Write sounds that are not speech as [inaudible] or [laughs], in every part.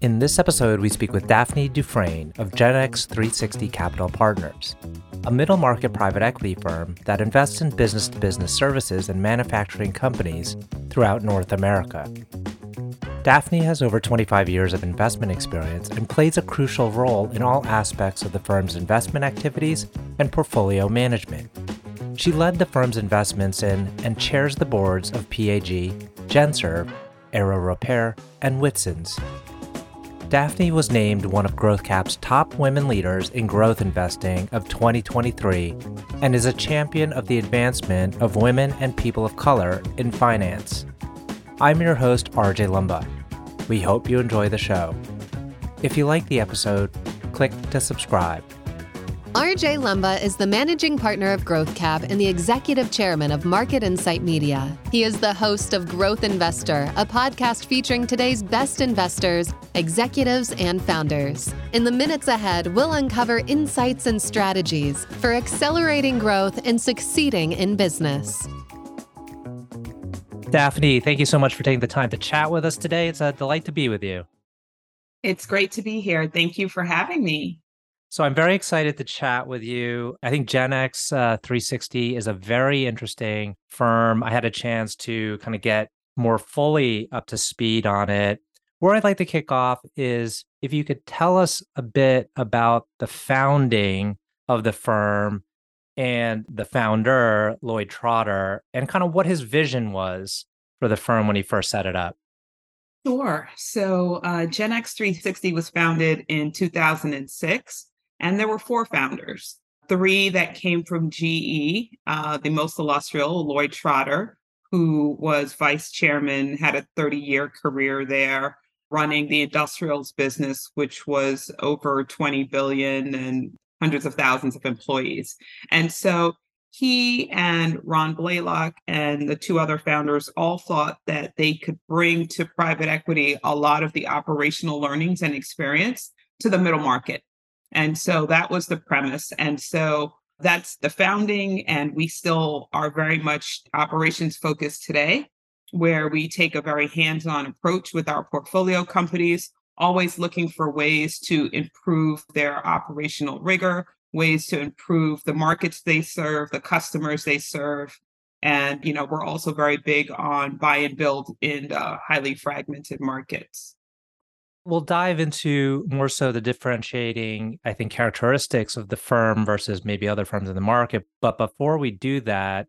In this episode, we speak with Daphne Dufresne of GenNx360 Capital Partners, a middle market private equity firm that invests in business to business services and manufacturing companies throughout North America. Daphne has over 25 years of investment experience and plays a crucial role in all aspects of the firm's investment activities and portfolio management. She led the firm's investments in and chairs the boards of PAG, Genserve, AeroRepair, and Whitson's. Daphne was named one of GrowthCap's top women leaders in growth investing of 2023 and is a champion of the advancement of women and people of color in finance. I'm your host, RJ Lumba. We hope you enjoy the show. If you like the episode, click to subscribe. RJ Lumba is the managing partner of Growth GrowthCap and the executive chairman of Market Insight Media. He is the host of Growth Investor, a podcast featuring today's best investors, executives, and founders. In the minutes ahead, we'll uncover insights and strategies for accelerating growth and succeeding in business. Daphne, thank you so much for taking the time to chat with us today. It's a delight to be with you. It's great to be here. Thank you for having me. So I'm very excited to chat with you. I think GenNx uh, 360 is a very interesting firm. I had a chance to kind of get more fully up to speed on it. Where I'd like to kick off is if you could tell us a bit about the founding of the firm and the founder, Lloyd Trotter, and kind of what his vision was for the firm when he first set it up. Sure. So uh, GenNx360 was founded in 2006. And there were four founders three that came from GE, uh, the most illustrious, Lloyd Trotter, who was vice chairman, had a 30 year career there running the industrials business, which was over 20 billion and hundreds of thousands of employees. And so he and Ron Blaylock and the two other founders all thought that they could bring to private equity a lot of the operational learnings and experience to the middle market. And so that was the premise. And so that's the founding. And we still are very much operations focused today, where we take a very hands on approach with our portfolio companies, always looking for ways to improve their operational rigor, ways to improve the markets they serve, the customers they serve. And, you know, we're also very big on buy and build in uh, highly fragmented markets. We'll dive into more so the differentiating, I think, characteristics of the firm versus maybe other firms in the market. But before we do that,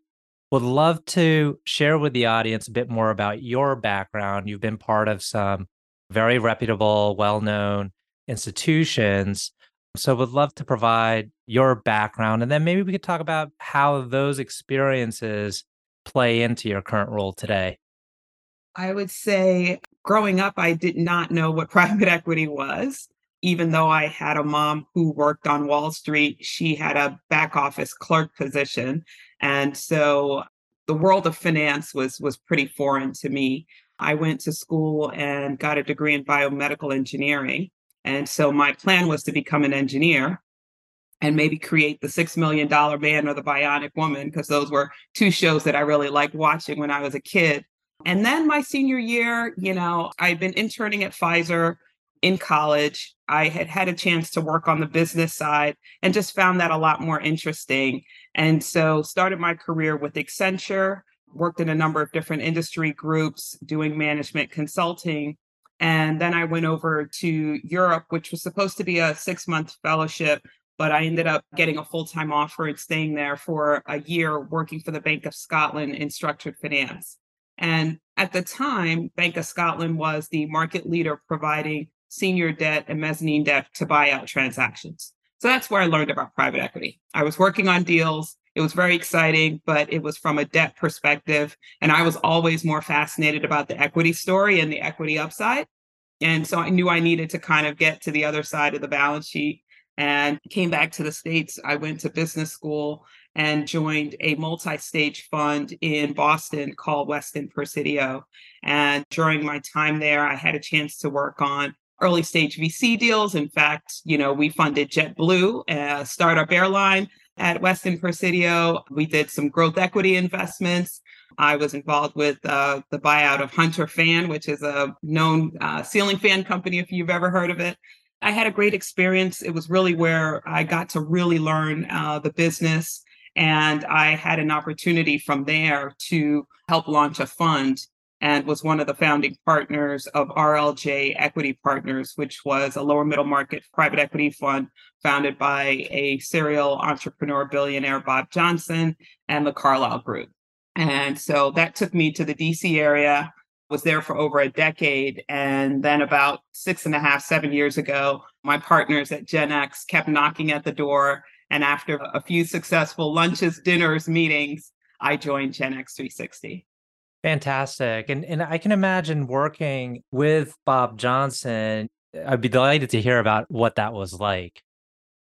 would love to share with the audience a bit more about your background. You've been part of some very reputable, well-known institutions. So would love to provide your background and then maybe we could talk about how those experiences play into your current role today. I would say growing up, I did not know what [laughs] private equity was. Even though I had a mom who worked on Wall Street, she had a back office clerk position. And so the world of finance was was pretty foreign to me. I went to school and got a degree in biomedical engineering. And so my plan was to become an engineer and maybe create the Six Million Dollar Man or the Bionic Woman, because those were two shows that I really liked watching when I was a kid. And then my senior year, you know, I'd been interning at Pfizer in college. I had had a chance to work on the business side and just found that a lot more interesting. And so started my career with Accenture, worked in a number of different industry groups doing management consulting. And then I went over to Europe, which was supposed to be a six month fellowship, but I ended up getting a full time offer and staying there for a year working for the Bank of Scotland in structured finance. And at the time, Bank of Scotland was the market leader providing senior debt and mezzanine debt to buyout transactions. So that's where I learned about private equity. I was working on deals. It was very exciting, but it was from a debt perspective. And I was always more fascinated about the equity story and the equity upside. And so I knew I needed to kind of get to the other side of the balance sheet and came back to the States. I went to business school and joined a multi stage fund in Boston called Weston Presidio. And during my time there, I had a chance to work on early stage VC deals. In fact, you know, we funded JetBlue, a startup airline at Weston Presidio. We did some growth equity investments. I was involved with uh, the buyout of Hunter Fan, which is a known uh, ceiling fan company, if you've ever heard of it. I had a great experience. It was really where I got to really learn uh, the business. And I had an opportunity from there to help launch a fund and was one of the founding partners of RLJ Equity Partners, which was a lower middle market private equity fund founded by a serial entrepreneur billionaire, Bob Johnson, and the Carlyle Group. And so that took me to the DC area, was there for over a decade. And then about six and a half, seven years ago, my partners at GenNx kept knocking at the door. And after a few successful lunches, dinners, meetings, I joined GenNx360. Fantastic. And and I can imagine working with Bob Johnson. I'd be delighted to hear about what that was like.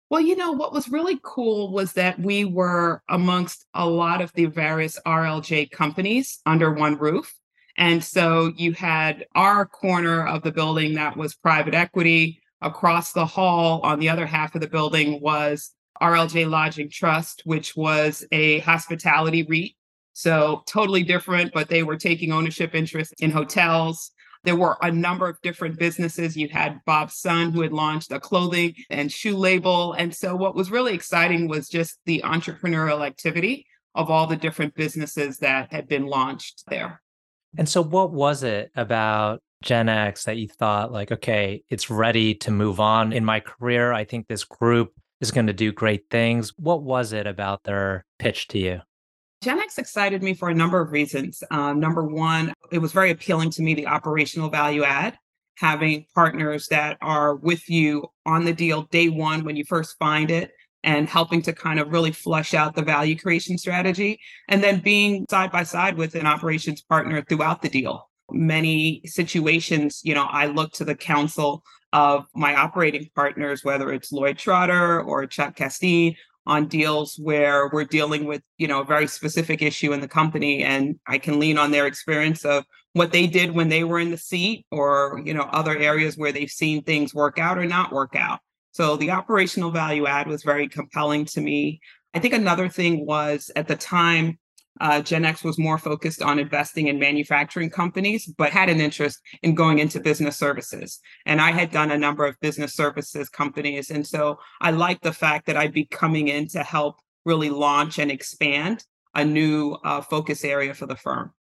Well, you know, what was really cool was that we were amongst a lot of the various RLJ companies under one roof. And so you had our corner of the building that was private equity. Across the hall on the other half of the building was RLJ Lodging Trust, which was a hospitality REIT so totally different, but they were taking ownership interest in hotels. There were a number of different businesses. You had Bob's son who had launched a clothing and shoe label. And so what was really exciting was just the entrepreneurial activity of all the different businesses that had been launched there. And so what was it about GenNx that you thought like, okay, it's ready to move on in my career? I think this group is going to do great things. What was it about their pitch to you? GenNx excited me for a number of reasons. Um, number one, it was very appealing to me the operational value add, having partners that are with you on the deal day one when you first find it and helping to kind of really flush out the value creation strategy and then being side by side with an operations partner throughout the deal. Many situations you know i look to the counsel of my operating partners whether it's lloyd trotter or chuck castine on deals where we're dealing with you know a very specific issue in the company and i can lean on their experience of what they did when they were in the seat or you know other areas where they've seen things work out or not work out so the operational value add was very compelling to me i think another thing was at the time uh, GenNx was more focused on investing in manufacturing companies, but had an interest in going into business services. And I had done a number of business services companies. And so I liked the fact that I'd be coming in to help really launch and expand a new uh, focus area for the firm.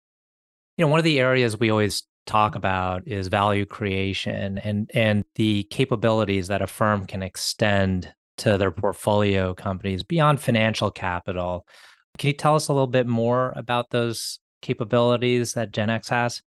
You know, one of the areas we always talk about is value creation and and the capabilities that a firm can extend to their portfolio companies beyond financial capital can you tell us a little bit more about those capabilities that GenNx has?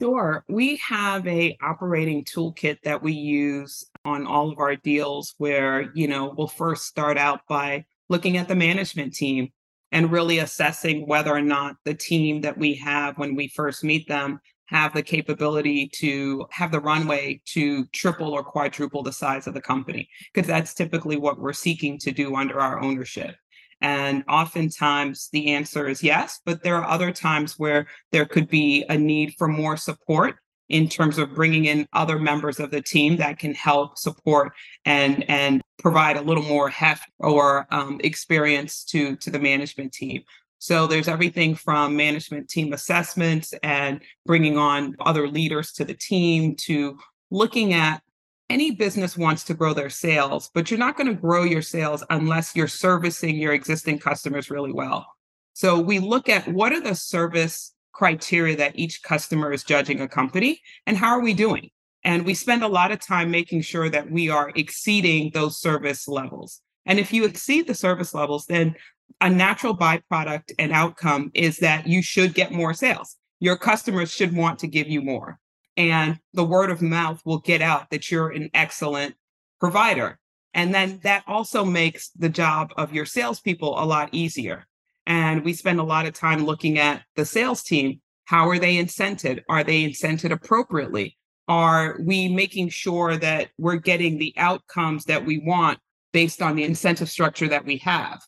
Sure. We have a operating toolkit that we use on all of our deals where, you know, we'll first start out by looking at the management team and really assessing whether or not the team that we have when we first meet them have the capability to have the runway to triple or quadruple the size of the company because that's typically what we're seeking to do under our ownership and oftentimes the answer is yes, but there are other times where there could be a need for more support in terms of bringing in other members of the team that can help support and and provide a little more heft or um, experience to to the management team. So there's everything from management team assessments and bringing on other leaders to the team to looking at any business wants to grow their sales, but you're not going to grow your sales unless you're servicing your existing customers really well. So we look at what are the service criteria that each customer is judging a company and how are we doing? And we spend a lot of time making sure that we are exceeding those service levels. And if you exceed the service levels, then a natural byproduct and outcome is that you should get more sales. Your customers should want to give you more and the word of mouth will get out that you're an excellent provider. And then that also makes the job of your salespeople a lot easier. And we spend a lot of time looking at the sales team. How are they incented? Are they incented appropriately? Are we making sure that we're getting the outcomes that we want based on the incentive structure that we have?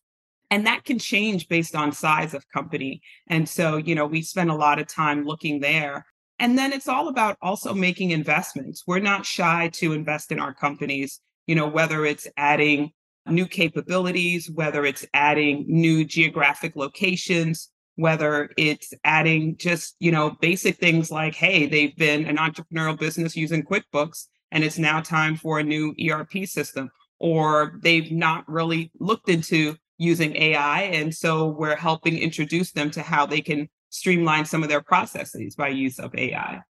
And that can change based on size of company. And so, you know, we spend a lot of time looking there. And then it's all about also making investments. We're not shy to invest in our companies, you know, whether it's adding new capabilities, whether it's adding new geographic locations, whether it's adding just, you know, basic things like, hey, they've been an entrepreneurial business using QuickBooks and it's now time for a new ERP system, or they've not really looked into using AI. And so we're helping introduce them to how they can streamline some of their processes by use of AI.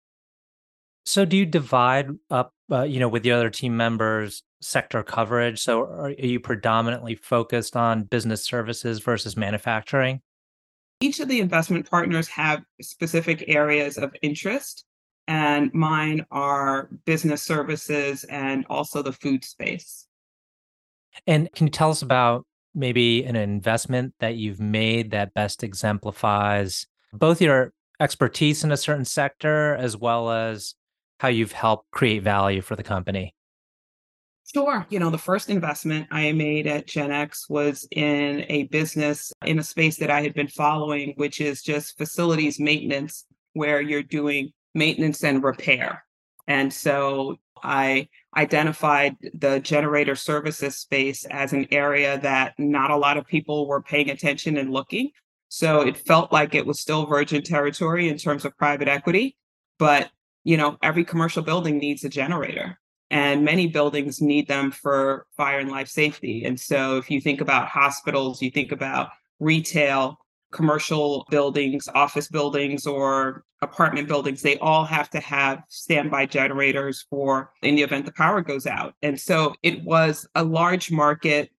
So do you divide up, uh, you know, with the other team members sector coverage? So are, are you predominantly focused on business services versus manufacturing? Each of the investment partners have specific areas of interest, and mine are business services and also the food space. And can you tell us about maybe an investment that you've made that best exemplifies both your expertise in a certain sector as well as how you've helped create value for the company? Sure. You know, the first investment I made at GenNx was in a business in a space that I had been following, which is just facilities maintenance, where you're doing maintenance and repair. And so I identified the generator services space as an area that not a lot of people were paying attention and looking. So it felt like it was still virgin territory in terms of private equity. But, you know, every commercial building needs a generator and many buildings need them for fire and life safety. And so if you think about hospitals, you think about retail, commercial buildings, office buildings, or apartment buildings, they all have to have standby generators for in the event the power goes out. And so it was a large market,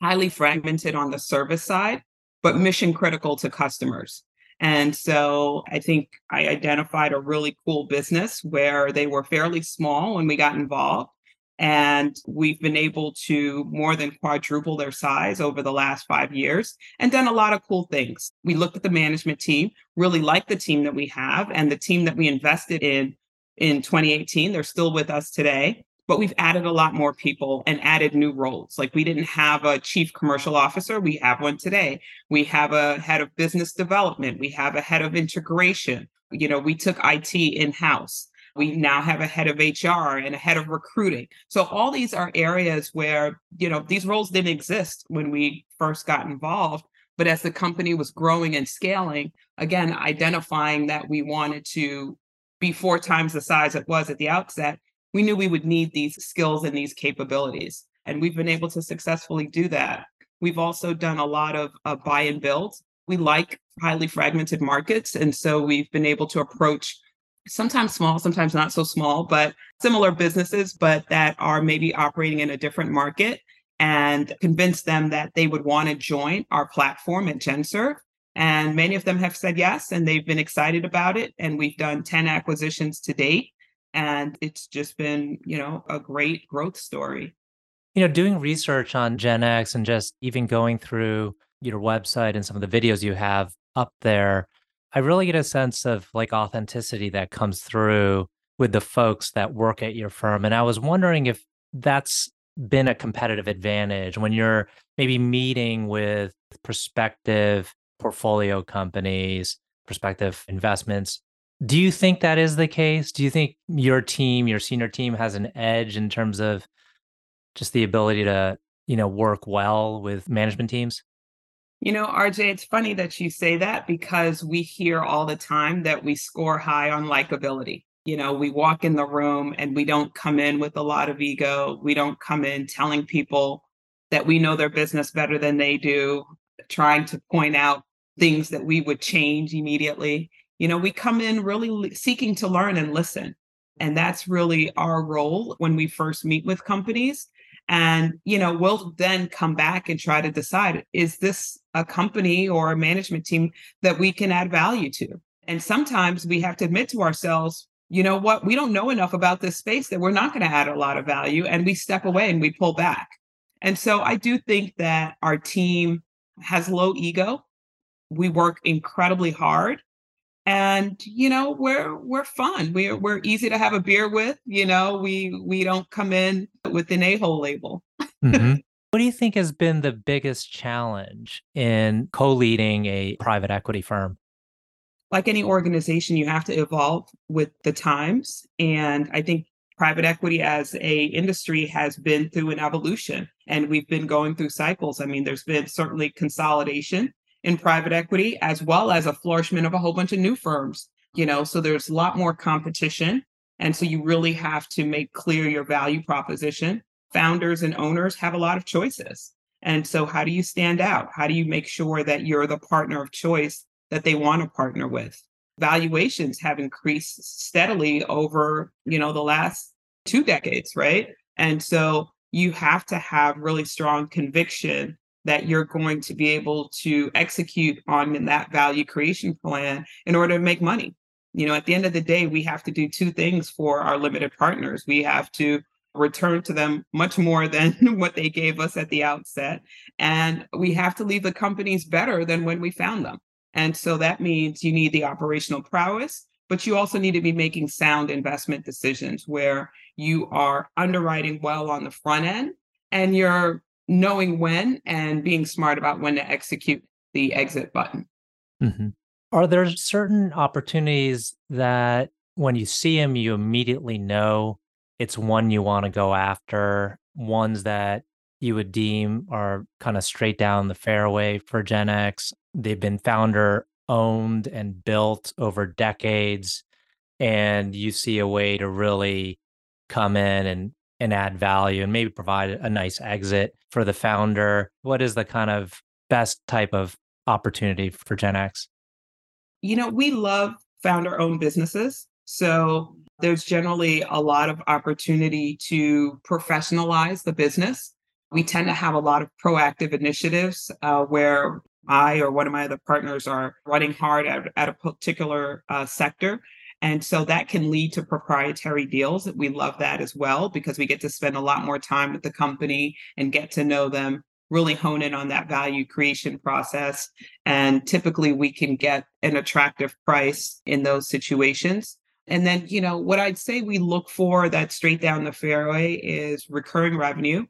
highly fragmented on the service side, but mission critical to customers. And so I think I identified a really cool business where they were fairly small when we got involved. And we've been able to more than quadruple their size over the last five years and done a lot of cool things. We looked at the management team, really like the team that we have and the team that we invested in in 2018. They're still with us today but we've added a lot more people and added new roles. Like we didn't have a chief commercial officer, we have one today. We have a head of business development, we have a head of integration. You know, we took IT in house. We now have a head of HR and a head of recruiting. So all these are areas where, you know, these roles didn't exist when we first got involved. But as the company was growing and scaling, again, identifying that we wanted to be four times the size it was at the outset, we knew we would need these skills and these capabilities. And we've been able to successfully do that. We've also done a lot of uh, buy and build. We like highly fragmented markets. And so we've been able to approach sometimes small, sometimes not so small, but similar businesses, but that are maybe operating in a different market and convince them that they would want to join our platform at GenServe. And many of them have said yes, and they've been excited about it. And we've done 10 acquisitions to date and it's just been you know a great growth story you know doing research on GenNx and just even going through your website and some of the videos you have up there i really get a sense of like authenticity that comes through with the folks that work at your firm and i was wondering if that's been a competitive advantage when you're maybe meeting with prospective portfolio companies prospective investments do you think that is the case? Do you think your team, your senior team has an edge in terms of just the ability to, you know, work well with management teams? You know, RJ, it's funny that you say that because we hear all the time that we score high on likability. You know, we walk in the room and we don't come in with a lot of ego. We don't come in telling people that we know their business better than they do, trying to point out things that we would change immediately. You know, we come in really seeking to learn and listen. And that's really our role when we first meet with companies. And, you know, we'll then come back and try to decide is this a company or a management team that we can add value to? And sometimes we have to admit to ourselves, you know what, we don't know enough about this space that we're not going to add a lot of value. And we step away and we pull back. And so I do think that our team has low ego. We work incredibly hard and you know we're we're fun we're we're easy to have a beer with you know we we don't come in with an a-hole label mm-hmm. What do you think has been the biggest challenge in co-leading a private equity firm like any organization you have to evolve with the times and i think private equity as a industry has been through an evolution and we've been going through cycles i mean there's been certainly consolidation in private equity, as well as a flourishment of a whole bunch of new firms. You know, so there's a lot more competition. And so you really have to make clear your value proposition. Founders and owners have a lot of choices. And so how do you stand out? How do you make sure that you're the partner of choice that they want to partner with? Valuations have increased steadily over, you know, the last two decades, right? And so you have to have really strong conviction that you're going to be able to execute on that value creation plan in order to make money. You know, at the end of the day, we have to do two things for our limited partners. We have to return to them much more than [laughs] what they gave us at the outset. And we have to leave the companies better than when we found them. And so that means you need the operational prowess, but you also need to be making sound investment decisions where you are underwriting well on the front end and you're knowing when and being smart about when to execute the exit button. Mm-hmm. Are there certain opportunities that when you see them, you immediately know it's one you want to go after, ones that you would deem are kind of straight down the fairway for GenNx? They've been founder owned and built over decades, and you see a way to really come in and and add value and maybe provide a nice exit for the founder. What is the kind of best type of opportunity for GenNx? You know, we love founder owned businesses. So there's generally a lot of opportunity to professionalize the business. We tend to have a lot of proactive initiatives uh, where I or one of my other partners are running hard at, at a particular uh, sector. And so that can lead to proprietary deals. We love that as well because we get to spend a lot more time with the company and get to know them, really hone in on that value creation process. And typically we can get an attractive price in those situations. And then, you know, what I'd say we look for that straight down the fairway is recurring revenue,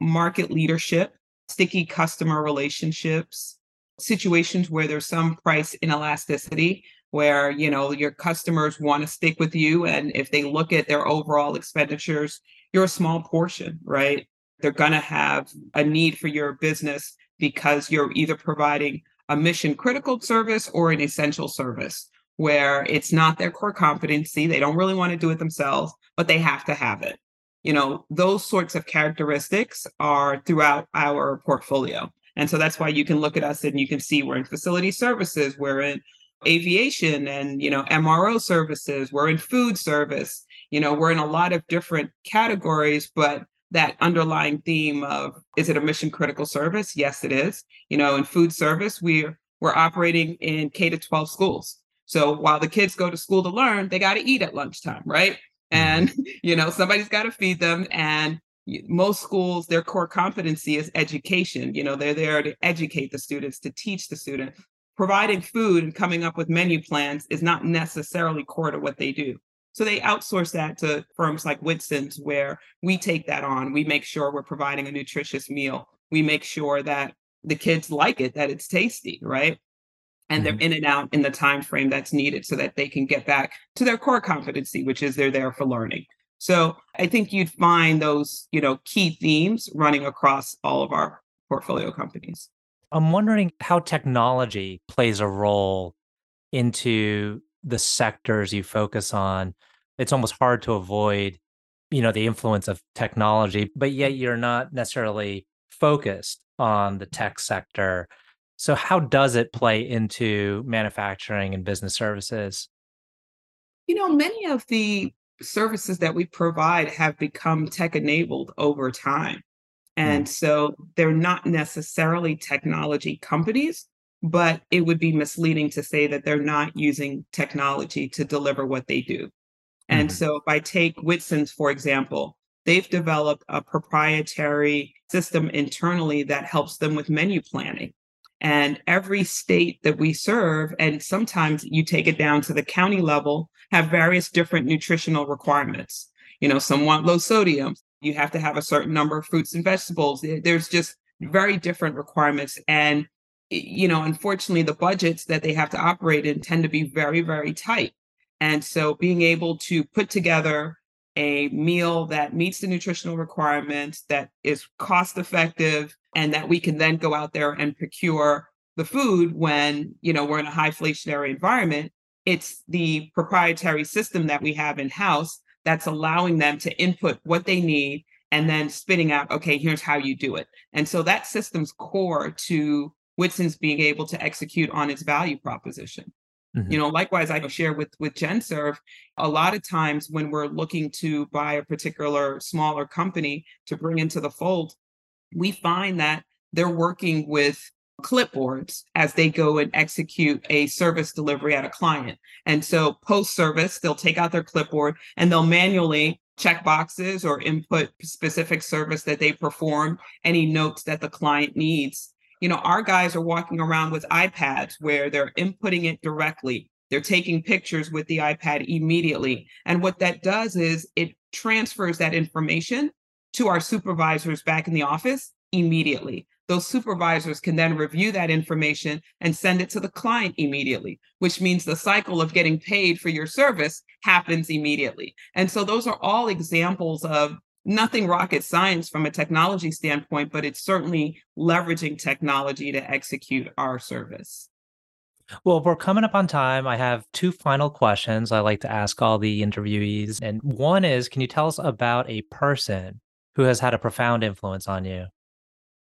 market leadership, sticky customer relationships, situations where there's some price inelasticity where you know your customers want to stick with you and if they look at their overall expenditures you're a small portion right? They're going to have a need for your business because you're either providing a mission critical service or an essential service where it's not their core competency they don't really want to do it themselves but they have to have it you know those sorts of characteristics are throughout our portfolio and so that's why you can look at us and you can see we're in facility services we're in aviation and you know MRO services, we're in food service, you know, we're in a lot of different categories, but that underlying theme of is it a mission critical service? Yes, it is. You know, in food service, we're we're operating in K to 12 schools. So while the kids go to school to learn, they got to eat at lunchtime, right? Mm-hmm. And [laughs] you know, somebody's got to feed them and most schools their core competency is education you know they're there to educate the students to teach the student providing food and coming up with menu plans is not necessarily core to what they do. So they outsource that to firms like Whitson's, where we take that on. We make sure we're providing a nutritious meal. We make sure that the kids like it, that it's tasty, right? And mm-hmm. they're in and out in the time frame that's needed so that they can get back to their core competency, which is they're there for learning. So I think you'd find those, you know, key themes running across all of our portfolio companies. I'm wondering how technology plays a role into the sectors you focus on. It's almost hard to avoid, you know, the influence of technology, but yet you're not necessarily focused on the tech sector. So how does it play into manufacturing and business services? You know, many of the services that we provide have become tech enabled over time. And mm. so they're not necessarily technology companies, but it would be misleading to say that they're not using technology to deliver what they do. And mm-hmm. so if I take Whitson's, for example, they've developed a proprietary system internally that helps them with menu planning. And every state that we serve, and sometimes you take it down to the county level, have various different nutritional requirements. You know, some want low sodium, you have to have a certain number of fruits and vegetables. There's just very different requirements. And, you know, unfortunately, the budgets that they have to operate in tend to be very, very tight. And so being able to put together a meal that meets the nutritional requirements, that is cost effective, and that we can then go out there and procure the food when, you know, we're in a high inflationary environment. It's the proprietary system that we have in house that's allowing them to input what they need and then spitting out, okay, here's how you do it. And so that system's core to Whitson's being able to execute on its value proposition. Mm-hmm. You know, likewise, I share with with GenServe, a lot of times when we're looking to buy a particular smaller company to bring into the fold, we find that they're working with clipboards as they go and execute a service delivery at a client. And so post service, they'll take out their clipboard and they'll manually check boxes or input specific service that they perform, any notes that the client needs. You know, our guys are walking around with iPads where they're inputting it directly. They're taking pictures with the iPad immediately. And what that does is it transfers that information to our supervisors back in the office immediately those supervisors can then review that information and send it to the client immediately, which means the cycle of getting paid for your service happens immediately. And so those are all examples of nothing rocket science from a technology standpoint, but it's certainly leveraging technology to execute our service. Well, we're coming up on time. I have two final questions I like to ask all the interviewees. And one is Can you tell us about a person who has had a profound influence on you?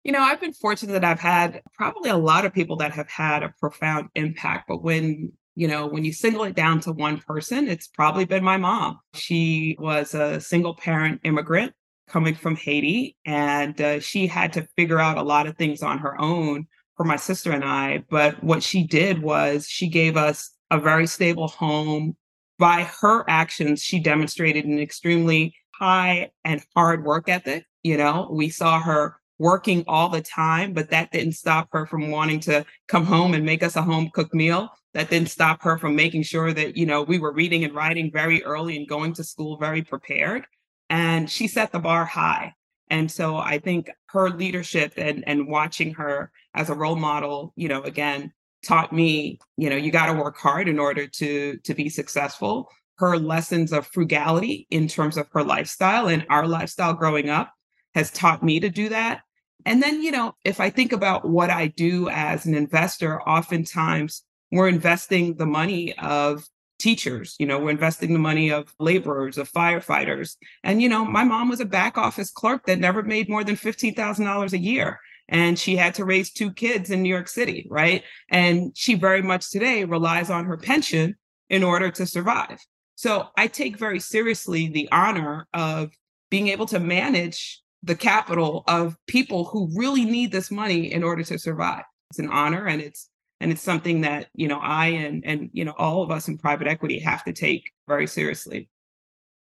You know, I've been fortunate that I've had probably a lot of people that have had a profound impact. But when, you know, when you single it down to one person, it's probably been my mom. She was a single parent immigrant coming from Haiti, and uh, she had to figure out a lot of things on her own for my sister and I. But what she did was she gave us a very stable home. By her actions, she demonstrated an extremely high and hard work ethic. You know, we saw her working all the time, but that didn't stop her from wanting to come home and make us a home cooked meal. That didn't stop her from making sure that, you know, we were reading and writing very early and going to school very prepared. And she set the bar high. And so I think her leadership and and watching her as a role model, you know, again, taught me, you know, you got to work hard in order to to be successful. Her lessons of frugality in terms of her lifestyle and our lifestyle growing up has taught me to do that. And then, you know, if I think about what I do as an investor, oftentimes we're investing the money of teachers, you know, we're investing the money of laborers, of firefighters. And, you know, my mom was a back office clerk that never made more than $15,000 a year. And she had to raise two kids in New York City, right? And she very much today relies on her pension in order to survive. So I take very seriously the honor of being able to manage the capital of people who really need this money in order to survive. It's an honor and it's and it's something that, you know, I and and you know all of us in private equity have to take very seriously.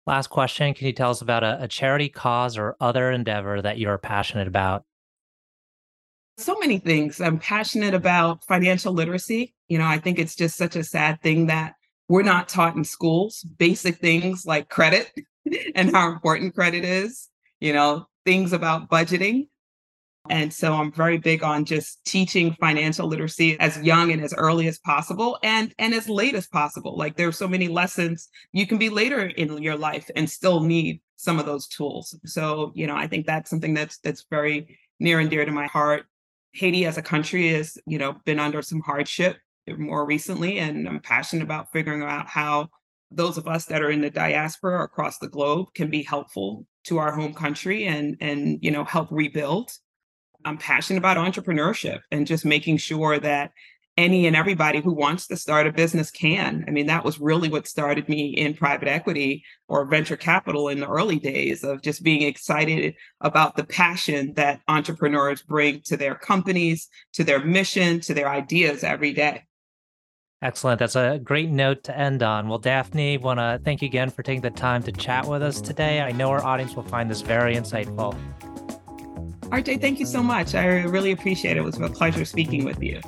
Last question, can you tell us about a, a charity cause or other endeavor that you're passionate about? So many things. I'm passionate about financial literacy. You know, I think it's just such a sad thing that we're not taught in schools basic things like credit [laughs] and how important credit is you know things about budgeting. And so I'm very big on just teaching financial literacy as young and as early as possible and and as late as possible. Like there's so many lessons you can be later in your life and still need some of those tools. So, you know, I think that's something that's that's very near and dear to my heart. Haiti as a country has, you know, been under some hardship more recently and I'm passionate about figuring out how those of us that are in the diaspora across the globe can be helpful to our home country and and you know help rebuild i'm passionate about entrepreneurship and just making sure that any and everybody who wants to start a business can. I mean, that was really what started me in private equity or venture capital in the early days of just being excited about the passion that entrepreneurs bring to their companies, to their mission, to their ideas every day. Excellent. That's a great note to end on. Well, Daphne, want to thank you again for taking the time to chat with us today. I know our audience will find this very insightful. RJ, thank you so much. I really appreciate it. It was a pleasure speaking with you.